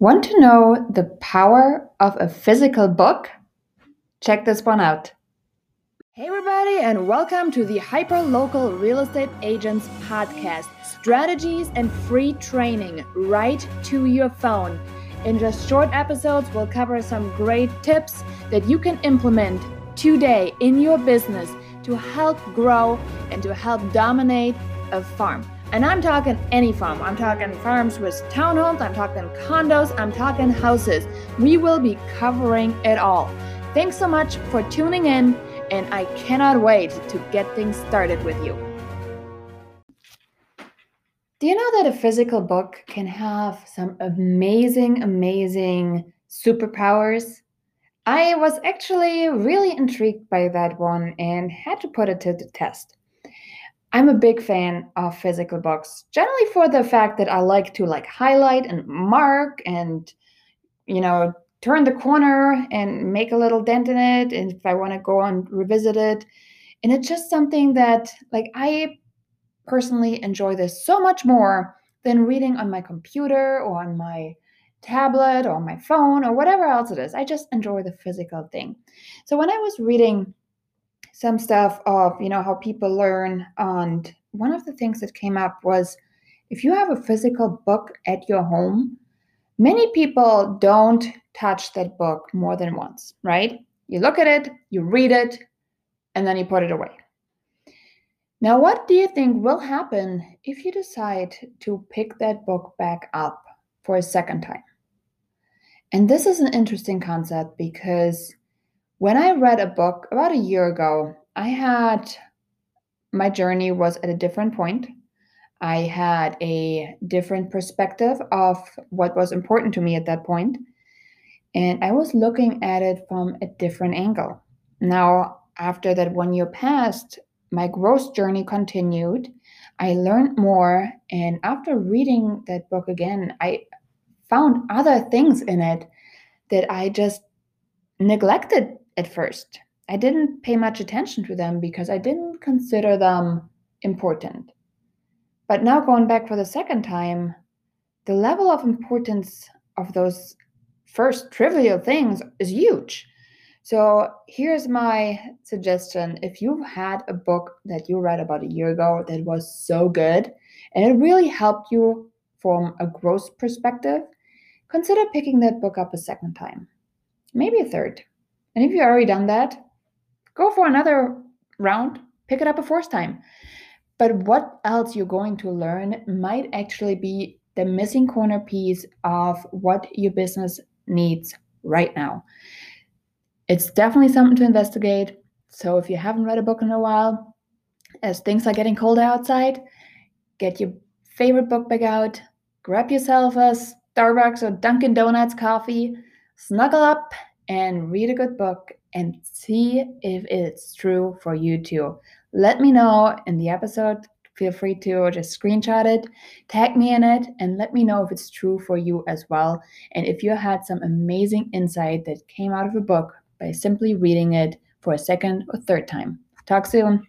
Want to know the power of a physical book? Check this one out. Hey, everybody, and welcome to the Hyper Local Real Estate Agents Podcast strategies and free training right to your phone. In just short episodes, we'll cover some great tips that you can implement today in your business to help grow and to help dominate a farm. And I'm talking any farm. I'm talking farms with townhomes, I'm talking condos, I'm talking houses. We will be covering it all. Thanks so much for tuning in, and I cannot wait to get things started with you. Do you know that a physical book can have some amazing, amazing superpowers? I was actually really intrigued by that one and had to put it to the test. I'm a big fan of physical books, generally for the fact that I like to like highlight and mark and you know turn the corner and make a little dent in it and if I want to go and revisit it. And it's just something that like I personally enjoy this so much more than reading on my computer or on my tablet or my phone or whatever else it is. I just enjoy the physical thing. So when I was reading some stuff of you know how people learn and one of the things that came up was if you have a physical book at your home many people don't touch that book more than once right? You look at it you read it and then you put it away. Now what do you think will happen if you decide to pick that book back up for a second time? And this is an interesting concept because when I read a book about a year ago, I had my journey was at a different point. I had a different perspective of what was important to me at that point, and I was looking at it from a different angle. Now, after that one year passed, my growth journey continued. I learned more, and after reading that book again, I found other things in it that I just neglected at first. I didn't pay much attention to them because I didn't consider them important. But now, going back for the second time, the level of importance of those first trivial things is huge. So, here's my suggestion if you had a book that you read about a year ago that was so good and it really helped you from a growth perspective, consider picking that book up a second time, maybe a third. And if you've already done that, go for another round, pick it up a fourth time. But what else you're going to learn might actually be the missing corner piece of what your business needs right now. It's definitely something to investigate. So if you haven't read a book in a while, as things are getting colder outside, get your favorite book bag out, grab yourself a Starbucks or Dunkin' Donuts coffee, snuggle up, and read a good book and see if it's true for you too. Let me know in the episode. Feel free to just screenshot it, tag me in it, and let me know if it's true for you as well. And if you had some amazing insight that came out of a book by simply reading it for a second or third time. Talk soon.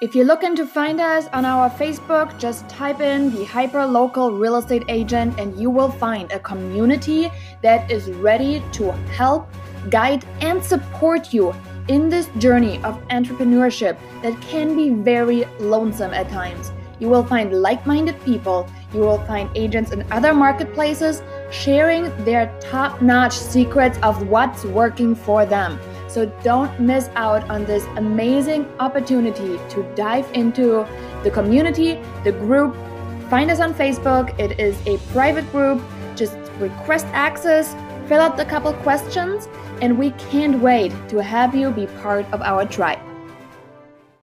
If you're looking to find us on our Facebook, just type in the Hyper Local Real Estate Agent and you will find a community that is ready to help, guide, and support you in this journey of entrepreneurship that can be very lonesome at times. You will find like minded people, you will find agents in other marketplaces sharing their top notch secrets of what's working for them. So don't miss out on this amazing opportunity to dive into the community, the group. Find us on Facebook. It is a private group. Just request access, fill out a couple questions, and we can't wait to have you be part of our tribe.